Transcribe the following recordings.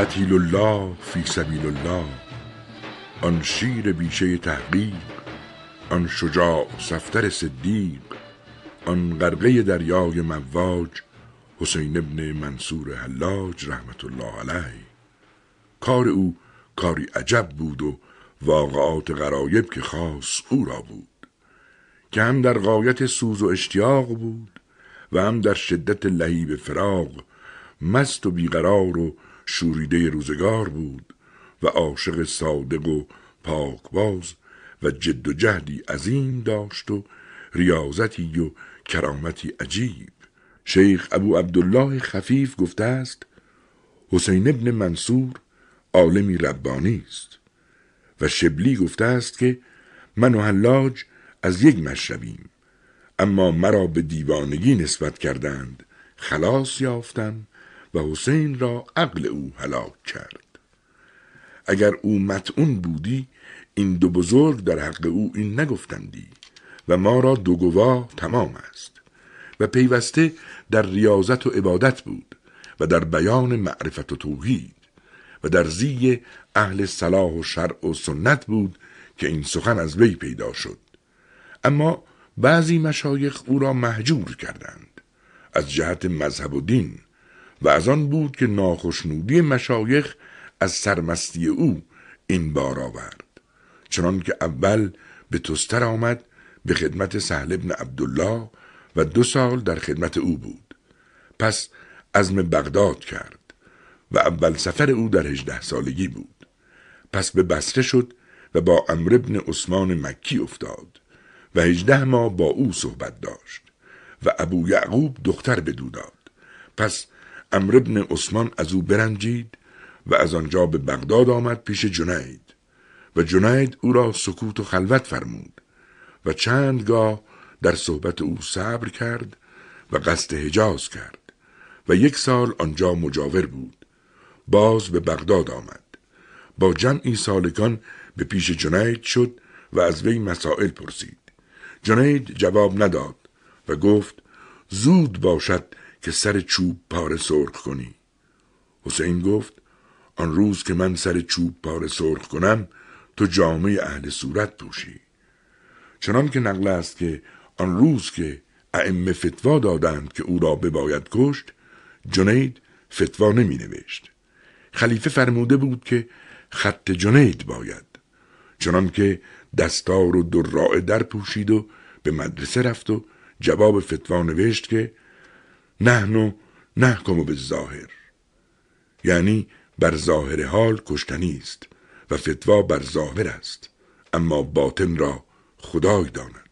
قتیل الله فی سبیل الله. آن شیر بیشه تحقیق آن شجاع صفتر صدیق آن غرقه دریای مواج حسین ابن منصور حلاج رحمت الله علیه. کار او کاری عجب بود و واقعات غرایب که خاص او را بود که هم در غایت سوز و اشتیاق بود و هم در شدت لهیب فراق مست و بیقرار و شوریده روزگار بود و عاشق صادق و پاکباز و جد و جهدی عظیم داشت و ریاضتی و کرامتی عجیب. شیخ ابو عبدالله خفیف گفته است حسین ابن منصور عالمی ربانی است و شبلی گفته است که من و حلاج از یک مشربیم اما مرا به دیوانگی نسبت کردند خلاص یافتم و حسین را عقل او هلاک کرد. اگر او متعون بودی این دو بزرگ در حق او این نگفتندی و ما را دو گواه تمام است. و پیوسته در ریاضت و عبادت بود و در بیان معرفت و توحید و در زی اهل صلاح و شرع و سنت بود که این سخن از وی پیدا شد. اما بعضی مشایخ او را محجور کردند. از جهت مذهب و دین و از آن بود که ناخشنودی مشایخ از سرمستی او این بار آورد. چنان که اول به تستر آمد به خدمت سهل ابن عبدالله و دو سال در خدمت او بود. پس عزم بغداد کرد و اول سفر او در هجده سالگی بود. پس به بسره شد و با امر ابن عثمان مکی افتاد و هجده ماه با او صحبت داشت و ابو یعقوب دختر بدو داد. پس امر ابن عثمان از او برنجید و از آنجا به بغداد آمد پیش جنید و جنید او را سکوت و خلوت فرمود و چندگاه در صحبت او صبر کرد و قصد حجاز کرد و یک سال آنجا مجاور بود. باز به بغداد آمد. با جمعی سالکان به پیش جنید شد و از وی مسائل پرسید. جنید جواب نداد و گفت زود باشد که سر چوب پاره سرخ کنی. حسین گفت آن روز که من سر چوب پاره سرخ کنم تو جامعه اهل صورت پوشی. چنان که نقل است که آن روز که ائمه فتوا دادند که او را بباید کشت جنید فتوا نمی نوشت. خلیفه فرموده بود که خط جنید باید. چنان که دستار و درائه در پوشید و به مدرسه رفت و جواب فتوا نوشت که نحنو نحکم به ظاهر. یعنی بر ظاهر حال کشتنی است و فتوا بر ظاهر است. اما باطن را خدای داند.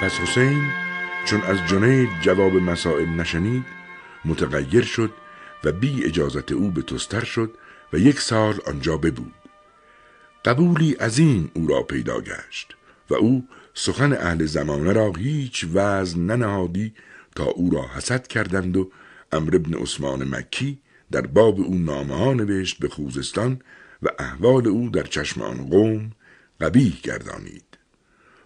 پس حسین چون از جنید جواب مسائل نشنید متغیر شد و بی اجازت او به تستر شد و یک سال آنجا ببود. قبولی عظیم او را پیدا گشت و او سخن اهل زمانه را هیچ وزن ننهادی تا او را حسد کردند و امر ابن عثمان مکی در باب او نامه ها نوشت به خوزستان و احوال او در چشم آن قوم قبیح گردانید.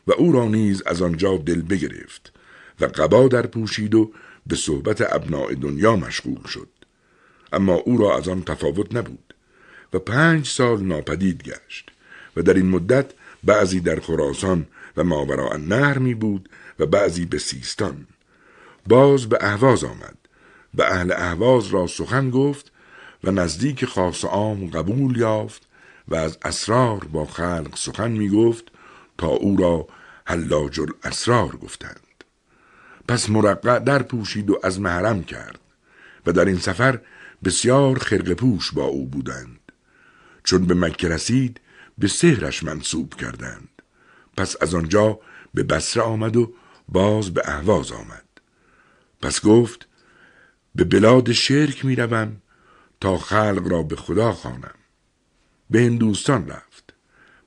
و او را نیز از آنجا دل بگرفت و قبا در پوشید و به صحبت ابناع دنیا مشغول شد. اما او را از آن تفاوت نبود و پنج سال ناپدید گشت و در این مدت بعضی در خراسان و ماورا النهر می بود و بعضی به سیستان. باز به اهواز آمد و اهل اهواز را سخن گفت و نزدیک خاص عام قبول یافت و از اسرار با خلق سخن می گفت تا او را حلاج الاسرار گفتند. پس مرقع در پوشید و از محرم کرد و در این سفر بسیار خرق پوش با او بودند. چون به مکه رسید به سهرش منصوب کردند. پس از آنجا به بسره آمد و باز به اهواز آمد. پس گفت به بلاد شرک می روم تا خلق را به خدا خوانم. به هندوستان رفت.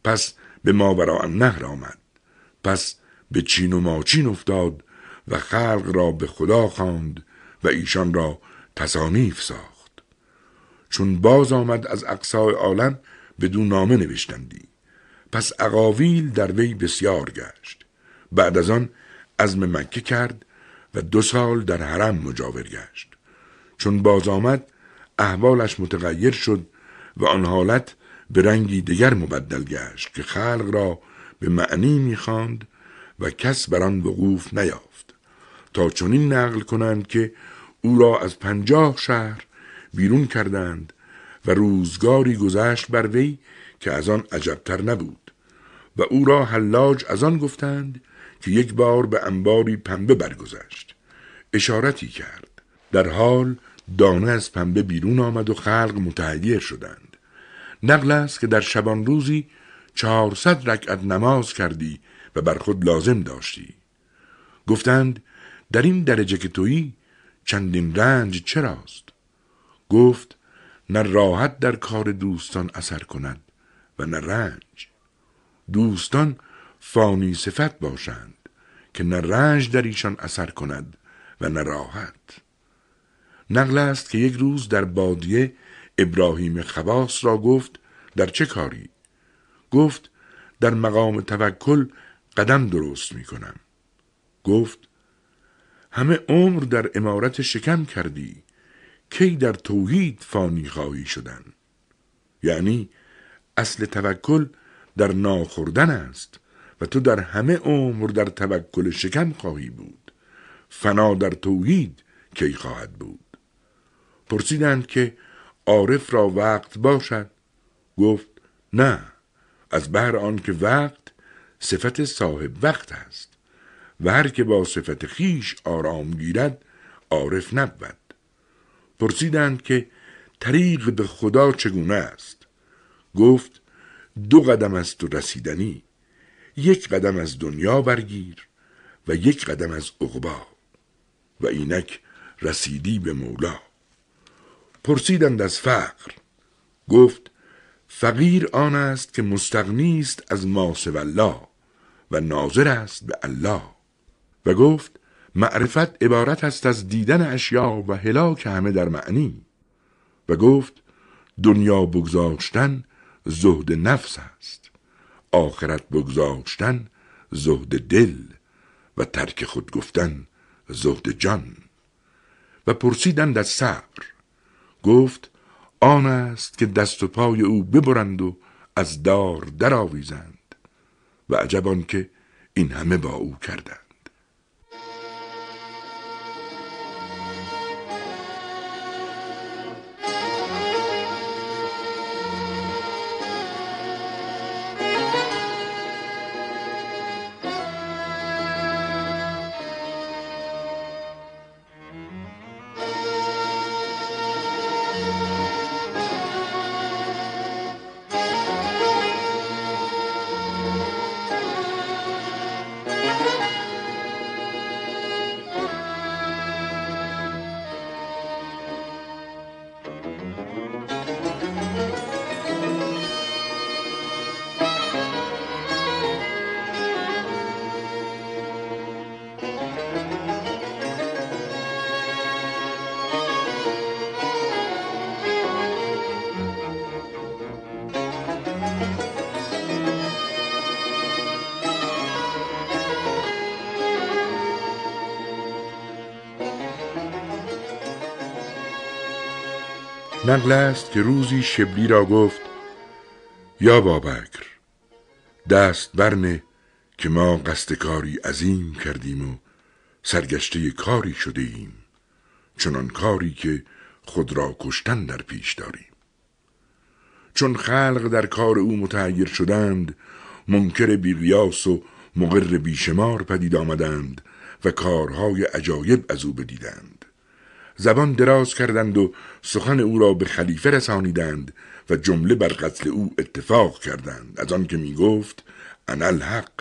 پس به ماورا نهر آمد. پس به چین و ماچین افتاد و خلق را به خدا خواند و ایشان را تصانیف ساخت. چون باز آمد از اقصای عالم بدون نامه نوشتندی. پس اقاویل در وی بسیار گشت. بعد از آن عزم مکه کرد و دو سال در حرم مجاور گشت. چون باز آمد احوالش متغیر شد و آن حالت به رنگی دیگر مبدل گشت که خلق را به معنی می‌خواند و کس بر آن وقوف نیافت تا چنین نقل کنند که او را از پنجاه شهر بیرون کردند و روزگاری گذشت بر وی که از آن عجبتر نبود و او را حلاج از آن گفتند که یک بار به انباری پنبه برگذشت. اشارتی کرد. در حال دانه از پنبه بیرون آمد و خلق متحیر شدند. نقل است که در شبان روزی چهارصد رکعت نماز کردی و بر خود لازم داشتی. گفتند در این درجه که تویی چندین رنج چراست؟ گفت نه راحت در کار دوستان اثر کند و نه رنج. دوستان فانی صفت باشند که نه رنج در ایشان اثر کند و نه راحت. نقل است که یک روز در بادیه ابراهیم خواس را گفت در چه کاری؟ گفت در مقام توکل قدم درست می کنم. گفت همه عمر در امارت شکم کردی کی در توحید فانی خواهی شدن یعنی اصل توکل در ناخوردن است و تو در همه عمر در توکل شکم خواهی بود فنا در توحید کی خواهد بود پرسیدند که عارف را وقت باشد. گفت نه از بهر آن که وقت صفت صاحب وقت است و هر که با صفت خیش آرام گیرد عارف نبود. پرسیدند که طریق به خدا چگونه است. گفت دو قدم است و رسیدنی یک قدم از دنیا برگیر و یک قدم از عقبا و اینک رسیدی به مولا. پرسیدند از فقر. گفت فقیر آن است که مستغنی است از ما الله و ناظر است به الله. و گفت معرفت عبارت است از دیدن اشیا و هلاک همه در معنی. و گفت دنیا بگذاشتن زهد نفس است. آخرت بگذاشتن زهد دل و ترک خود گفتن زهد جان. و پرسیدند از صبر. گفت آن است که دست و پای او ببرند و از دار درآویزند. و عجبان که این همه با او کردند. نقل است که روزی شبلی را گفت یا بابکر دست برنه که ما قصد کاری عظیم کردیم و سرگشته کاری شده ایم چنان کاری که خود را کشتن در پیش داریم. چون خلق در کار او متعیر شدند منکر بیقیاس و مقر بیشمار پدید آمدند و کارهای عجایب از او بدیدند. زبان دراز کردند و سخن او را به خلیفه رسانیدند و جمله بر قتل او اتفاق کردند. از آن که می گفت انا الحق.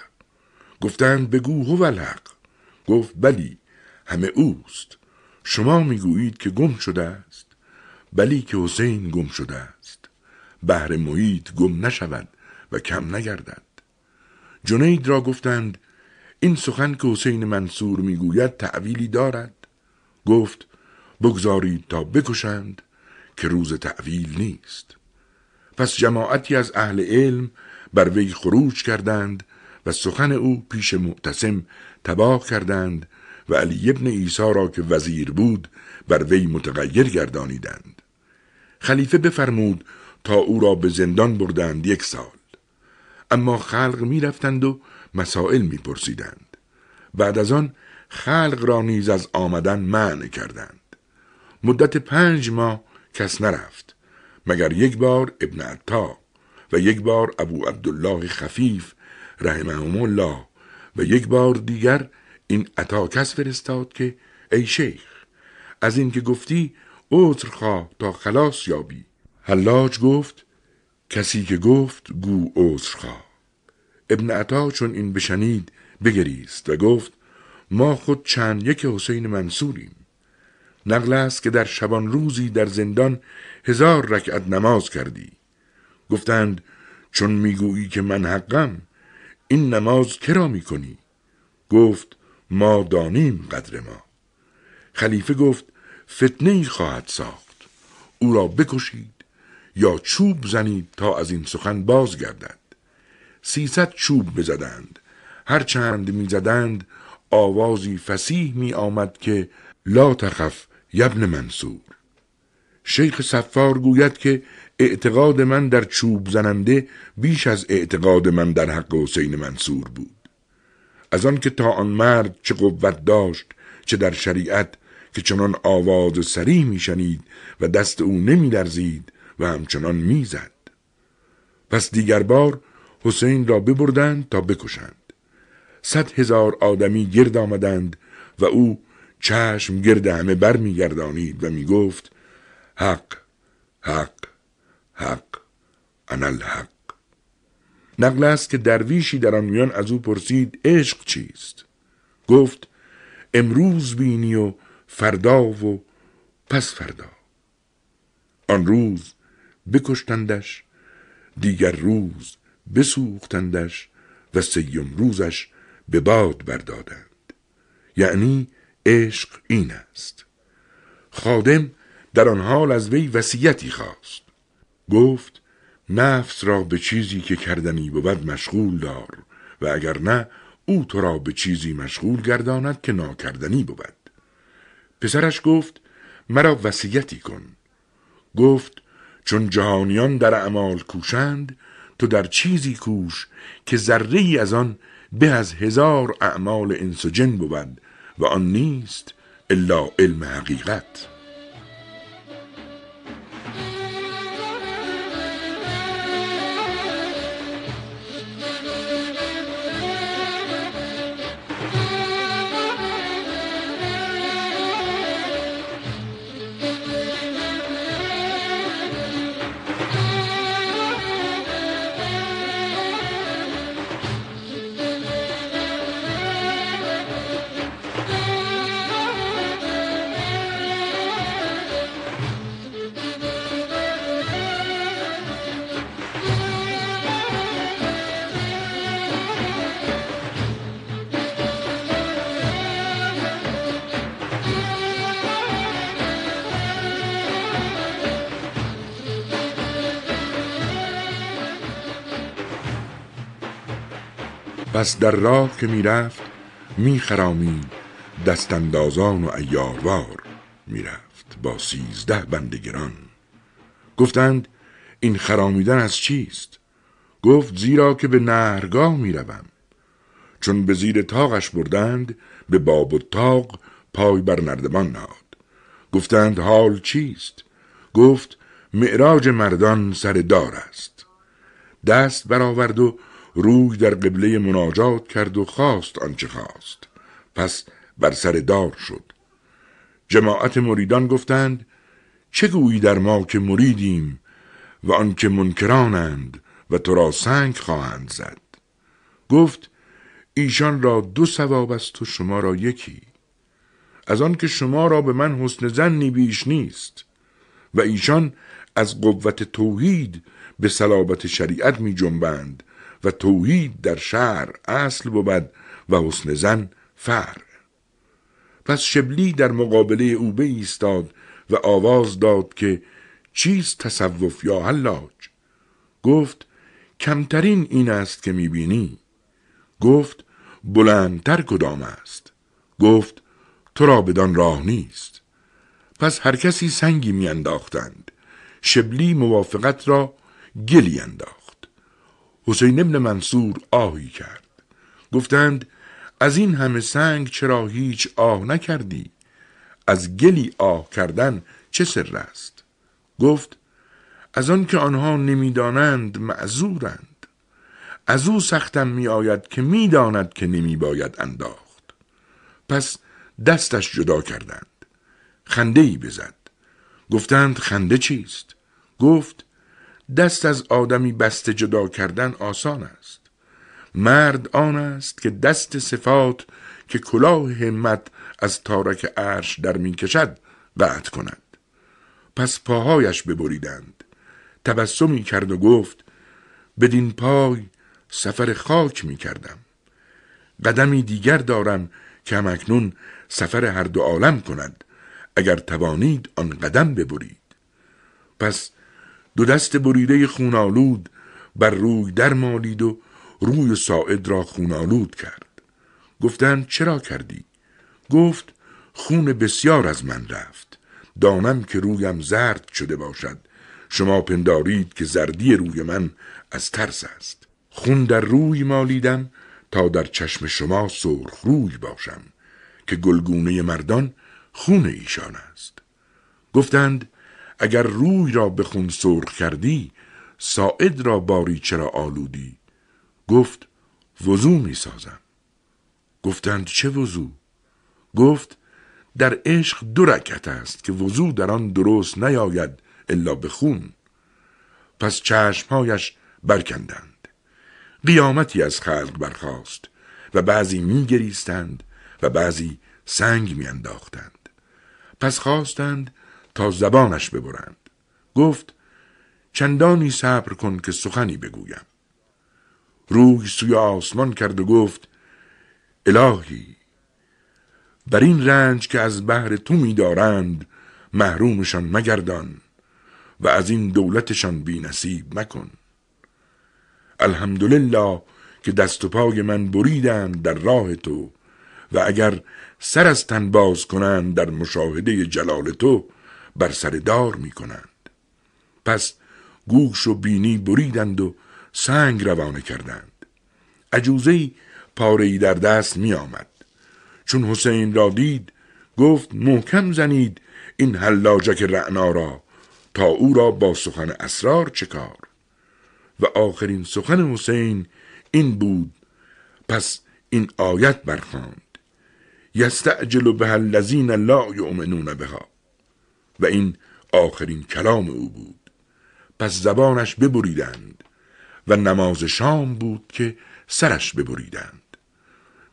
گفتند بگو هو الحق. گفت بلی همه اوست. شما می‌گویید که گم شده است. بلی که حسین گم شده است. بهر محیط گم نشود و کم نگردد. جنید را گفتند این سخن که حسین منصور می‌گوید تعویلی دارد. گفت بگذارید تا بکشند که روز تعویل نیست. پس جماعتی از اهل علم بر وی خروج کردند و سخن او پیش معتصم تباه کردند و علی ابن عیسی را که وزیر بود بر وی متغیر گردانیدند. خلیفه بفرمود تا او را به زندان بردند یک سال. اما خلق می رفتند و مسائل می پرسیدند. بعد از آن خلق را نیز از آمدن منع کردند. مدت پنج ماه کس نرفت. مگر یک بار ابن عطا و یک بار ابو عبدالله خفیف رحمه الله و یک بار دیگر این عطا کس فرستاد که ای شیخ از این که گفتی عذر خواه تا خلاص یابی. حلاج گفت کسی که گفت گو عذر خواه. ابن عطا چون این بشنید بگریست و گفت ما خود چند یک حسین منصوریم. نقل است که در شبان روزی در زندان هزار رکعت نماز کردی. گفتند چون می‌گویی که من حقم این نماز کرا می‌کنی؟ گفت ما دانیم قدر ما. خلیفه گفت فتنه ای خواهد ساخت. او را بکشید یا چوب زنید تا از این سخن بازگردد. سیصد چوب بزدند. هر چند می‌زدند آوازی فسیح می آمد که لا تخف یبن منصور. شیخ صفار گوید که اعتقاد من در چوب زننده بیش از اعتقاد من در حق حسین منصور بود. از آن که تا آن مرد چه قوت داشت چه در شریعت که چنان آواز سریع میشنید و دست او نمی لرزید و همچنان می‌زد پس دیگر بار حسین را ببردند تا بکشند. صد هزار آدمی گرد آمدند و او چشم گرد همه بر میگردانید و می‌گفت حق حق حق انا الحق نقل است که درویشی در آن میان از او پرسید عشق چیست؟ گفت امروز بینی و فردا و پس فردا. آن روز بکشتندش دیگر روز بسوختندش و سیم روزش به باد بردادند. یعنی عشق این است. خادم در آن حال از وی وصیتی خواست. گفت نفس را به چیزی که کردنی بود مشغول دار و اگر نه او تو را به چیزی مشغول گرداند که ناکردنی بود. پسرش گفت مرا وصیتی کن. گفت چون جهانیان در اعمال کوشند تو در چیزی کوش که ذره ای از آن به از هزار اعمال انس بود و آن نیست الا علم حقیقت. پس در راه که می‌رفت میخرامید دستاندازان و ایاروار می‌رفت با سیزده بندگران گفتند این خرامیدن از چیست؟ گفت زیرا که به نهرگاه می‌روم. چون به زیر تاقش بردند به باب و تاق پای بر نردبان نهاد. گفتند حال چیست؟ گفت معراج مردان سر دار است. دست برآورد و روی در قبله مناجات کرد و خواست آنچه خواست. پس بر سر دار شد. جماعت مریدان گفتند چه گویی در ما که مریدیم و آنکه منکرانند و تو را سنگ خواهند زد؟ گفت ایشان را دو ثواب است و شما را یکی. از آنکه شما را به من حسن زنی بیش نیست و ایشان از قوت توحید به صلابت شریعت می جنبند و توحید در شهر اصل بود و حسن زن فر. پس شبلی در مقابله او ایستاد و آواز داد که چیست تصوف یا حلاج؟ گفت کمترین این است که می‌بینی. گفت بلندتر کدام است؟ گفت تو را بدان راه نیست. پس هر کسی سنگی میانداختند. شبلی موافقت را گلی انداخت. حسین ابن منصور آهی کرد. گفتند از این همه سنگ چرا هیچ آه نکردی؟ از گلی آه کردن چه سر است؟ گفت از آن که آنها نمی‌دانند معذورند. از او سختم می آید که می‌داند که نمی باید انداخت. پس دستش جدا کردند. خنده ای بزد. گفتند خنده چیست؟ گفت دست از آدمی بسته جدا کردن آسان است. مرد آن است که دست صفات که کلاه همت از تارک عرش در می کشد قطع کند. پس پاهایش ببریدند. تبسمی کرد و گفت بدین پای سفر خاک می کردم. قدمی دیگر دارم که همکنون سفر هر دو عالم کند اگر توانید آن قدم ببرید. پس دو دست بریده خونالود بر روی در مالید و روی ساعد را خونالود کرد. گفتند چرا کردی؟ گفت خون بسیار از من رفت. دانم که رویم زرد شده باشد. شما پندارید که زردی روی من از ترس است. خون در روی مالیدم تا در چشم شما سرخ روی باشم که گلگونه مردان خون ایشان است. گفتند اگر روی را به خون سرخ کردی ساعد را باری چرا آلودی؟ گفت وضو می سازم. گفتند چه وضو؟ گفت در عشق دو رکت است که وضو در آن درست نیاید الا به خون. پس چشمهایش برکندند. قیامتی از خلق برخاست و بعضی میگریستند و بعضی سنگ میانداختند پس خواستند تا زبانش ببرند. گفت چندانی صبر کن که سخنی بگویم. روی سوی آسمان کرد و گفت الهی بر این رنج که از بحر تو میدارند محرومشان مگردان و از این دولتشان بی نصیب مکن. الحمدلله که دست و پای من بریدند در راه تو و اگر سر از تن باز کنند در مشاهده جلال تو بر سر دار می کنند پس گوش و بینی بریدند و سنگ روانه کردند. عجوزه پاره در دست می آمد چون حسین را دید گفت محکم زنید این حلاجک رعنا را تا او را با سخن اسرار چکار و آخرین سخن حسین این بود پس این آیت برخواند. یستعجل به الذین لا یؤمنون بها. و این آخرین کلام او بود. پس زبانش ببریدند و نماز شام بود که سرش ببریدند.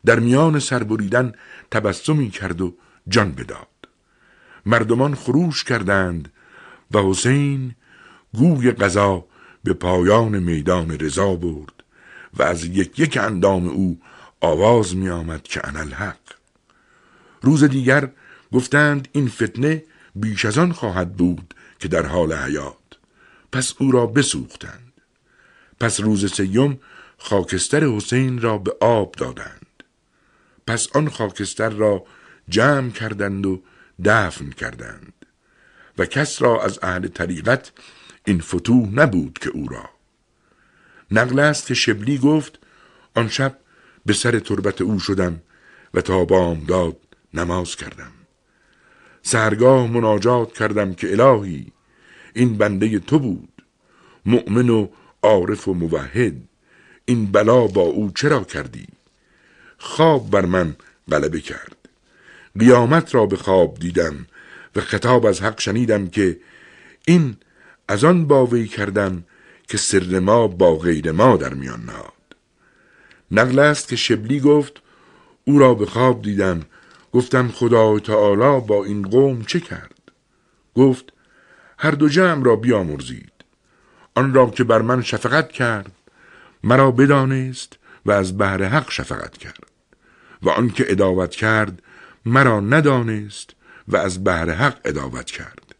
در میان سر بریدن تبسمی کرد و جان بداد. مردمان خروش کردند و حسین گوی قضا به پایان میدان رضا برد و از یک یک اندام او آواز می آمد که انا الحق روز دیگر گفتند این فتنه بیش از آن خواهد بود که در حال حیات. پس او را بسوختند. پس روز سیوم خاکستر حسین را به آب دادند. پس آن خاکستر را جمع کردند و دفن کردند. و کس را از اهل طریقت این فتوح نبود که او را. نقل است که شبلی گفت آن شب به سر تربت او شدم و تا بامداد نماز کردم. سرگاه مناجات کردم که الهی این بنده تو بود مؤمن و عارف و موحد این بلا با او چرا کردی؟ خواب بر من غلبه کرد قیامت را به خواب دیدم و خطاب از حق شنیدم که این از آن باوی کردن که سر ما با غیر ما در میان نهاد. نقل است که شبلی گفت او را به خواب دیدم گفتم خدا تعالی با این قوم چه کرد؟ گفت هر دو جمع را بیامرزید. آن را که بر من شفقت کرد مرا بدانست و از بهر حق شفقت کرد. و آن که اداوت کرد مرا ندانست و از بهر حق اداوت کرد.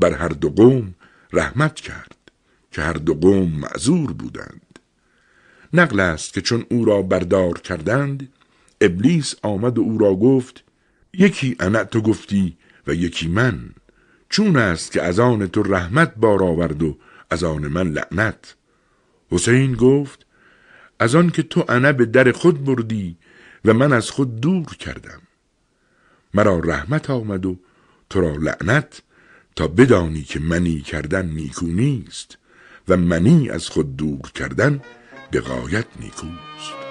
بر هر دو قوم رحمت کرد که هر دو قوم معذور بودند. نقل است که چون او را بردار کردند ابلیس آمد و او را گفت یکی انا تو گفتی و یکی من. چون است که از آن تو رحمت بار آورد و از آن من لعنت. حسین گفت از آن که تو انا به در خود بردی و من از خود دور کردم. مرا رحمت آمد و تو را لعنت تا بدانی که منی کردن نیکو نیست و منی از خود دور کردن به غایت نیکوست.